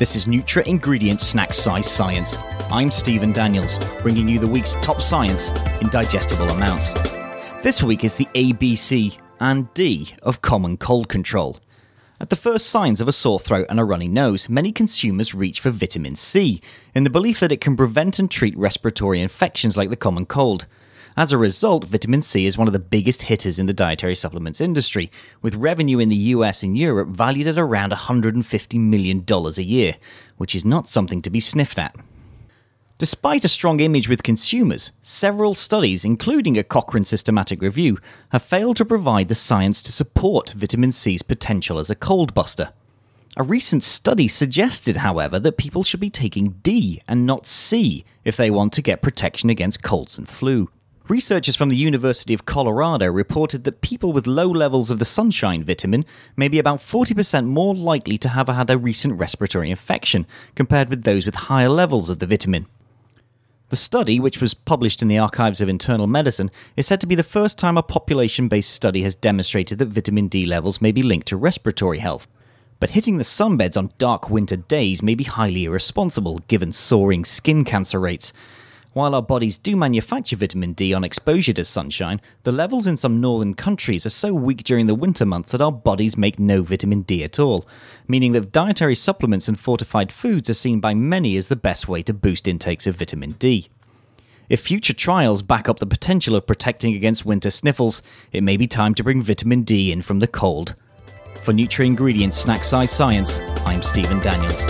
This is Nutra Ingredient Snack Size Science. I'm Stephen Daniels, bringing you the week's top science in digestible amounts. This week is the ABC and D of common cold control. At the first signs of a sore throat and a runny nose, many consumers reach for vitamin C, in the belief that it can prevent and treat respiratory infections like the common cold. As a result, vitamin C is one of the biggest hitters in the dietary supplements industry, with revenue in the US and Europe valued at around $150 million a year, which is not something to be sniffed at. Despite a strong image with consumers, several studies, including a Cochrane systematic review, have failed to provide the science to support vitamin C's potential as a cold buster. A recent study suggested, however, that people should be taking D and not C if they want to get protection against colds and flu. Researchers from the University of Colorado reported that people with low levels of the sunshine vitamin may be about 40% more likely to have had a recent respiratory infection compared with those with higher levels of the vitamin. The study, which was published in the Archives of Internal Medicine, is said to be the first time a population based study has demonstrated that vitamin D levels may be linked to respiratory health. But hitting the sunbeds on dark winter days may be highly irresponsible given soaring skin cancer rates. While our bodies do manufacture vitamin D on exposure to sunshine, the levels in some northern countries are so weak during the winter months that our bodies make no vitamin D at all, meaning that dietary supplements and fortified foods are seen by many as the best way to boost intakes of vitamin D. If future trials back up the potential of protecting against winter sniffles, it may be time to bring vitamin D in from the cold. For NutraIngredients Snack Size Science, I'm Stephen Daniels.